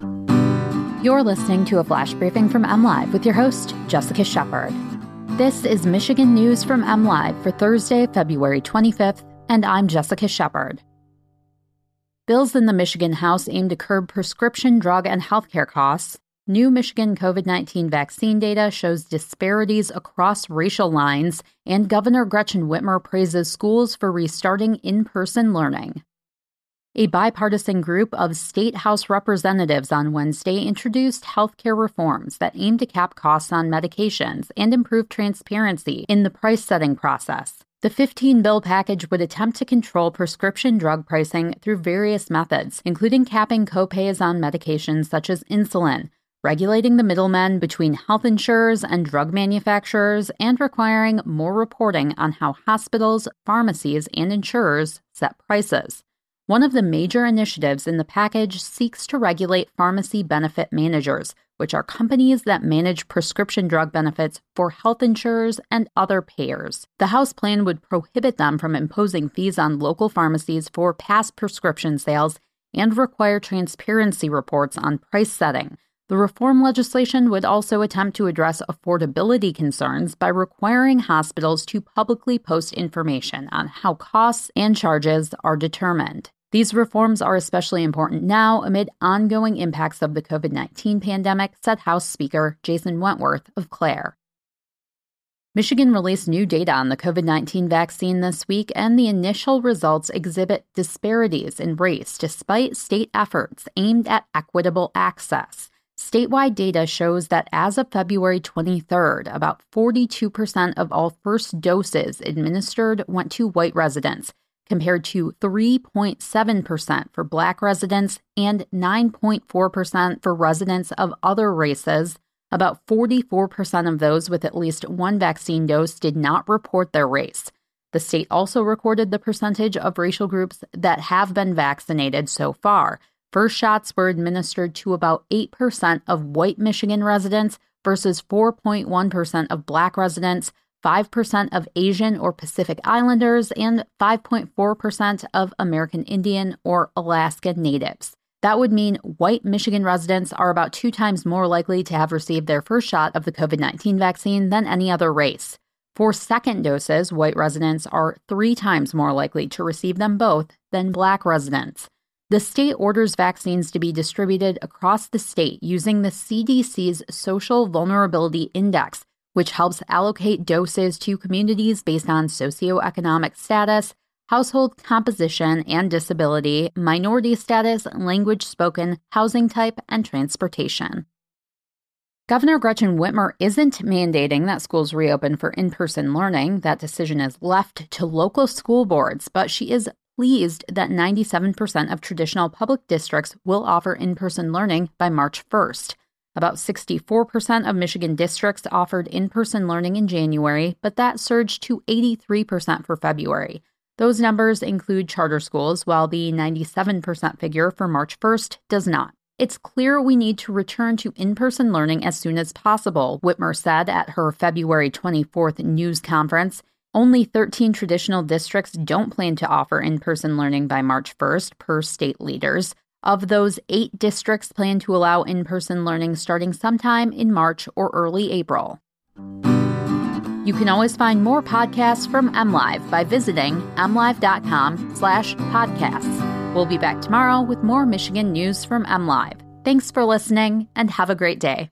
You're listening to a flash briefing from MLive with your host, Jessica Shepard. This is Michigan News from MLive for Thursday, February 25th, and I'm Jessica Shepard. Bills in the Michigan House aim to curb prescription drug and healthcare costs. New Michigan COVID 19 vaccine data shows disparities across racial lines, and Governor Gretchen Whitmer praises schools for restarting in person learning. A bipartisan group of state House representatives on Wednesday introduced healthcare reforms that aim to cap costs on medications and improve transparency in the price setting process. The 15 bill package would attempt to control prescription drug pricing through various methods, including capping copays on medications such as insulin, regulating the middlemen between health insurers and drug manufacturers, and requiring more reporting on how hospitals, pharmacies, and insurers set prices. One of the major initiatives in the package seeks to regulate pharmacy benefit managers, which are companies that manage prescription drug benefits for health insurers and other payers. The House plan would prohibit them from imposing fees on local pharmacies for past prescription sales and require transparency reports on price setting. The reform legislation would also attempt to address affordability concerns by requiring hospitals to publicly post information on how costs and charges are determined. These reforms are especially important now amid ongoing impacts of the COVID 19 pandemic, said House Speaker Jason Wentworth of Clare. Michigan released new data on the COVID 19 vaccine this week, and the initial results exhibit disparities in race despite state efforts aimed at equitable access. Statewide data shows that as of February 23rd, about 42% of all first doses administered went to white residents, compared to 3.7% for Black residents and 9.4% for residents of other races. About 44% of those with at least one vaccine dose did not report their race. The state also recorded the percentage of racial groups that have been vaccinated so far. First shots were administered to about 8% of white Michigan residents versus 4.1% of Black residents, 5% of Asian or Pacific Islanders, and 5.4% of American Indian or Alaska Natives. That would mean white Michigan residents are about two times more likely to have received their first shot of the COVID 19 vaccine than any other race. For second doses, white residents are three times more likely to receive them both than black residents. The state orders vaccines to be distributed across the state using the CDC's Social Vulnerability Index, which helps allocate doses to communities based on socioeconomic status, household composition and disability, minority status, language spoken, housing type, and transportation. Governor Gretchen Whitmer isn't mandating that schools reopen for in person learning. That decision is left to local school boards, but she is pleased that 97% of traditional public districts will offer in person learning by March 1st. About 64% of Michigan districts offered in person learning in January, but that surged to 83% for February. Those numbers include charter schools, while the 97% figure for March 1st does not. It's clear we need to return to in person learning as soon as possible, Whitmer said at her February 24th news conference. Only 13 traditional districts don't plan to offer in person learning by March 1st, per state leaders. Of those, eight districts plan to allow in person learning starting sometime in March or early April. You can always find more podcasts from MLive by visiting mlive.com slash podcasts. We'll be back tomorrow with more Michigan news from MLive. Thanks for listening and have a great day.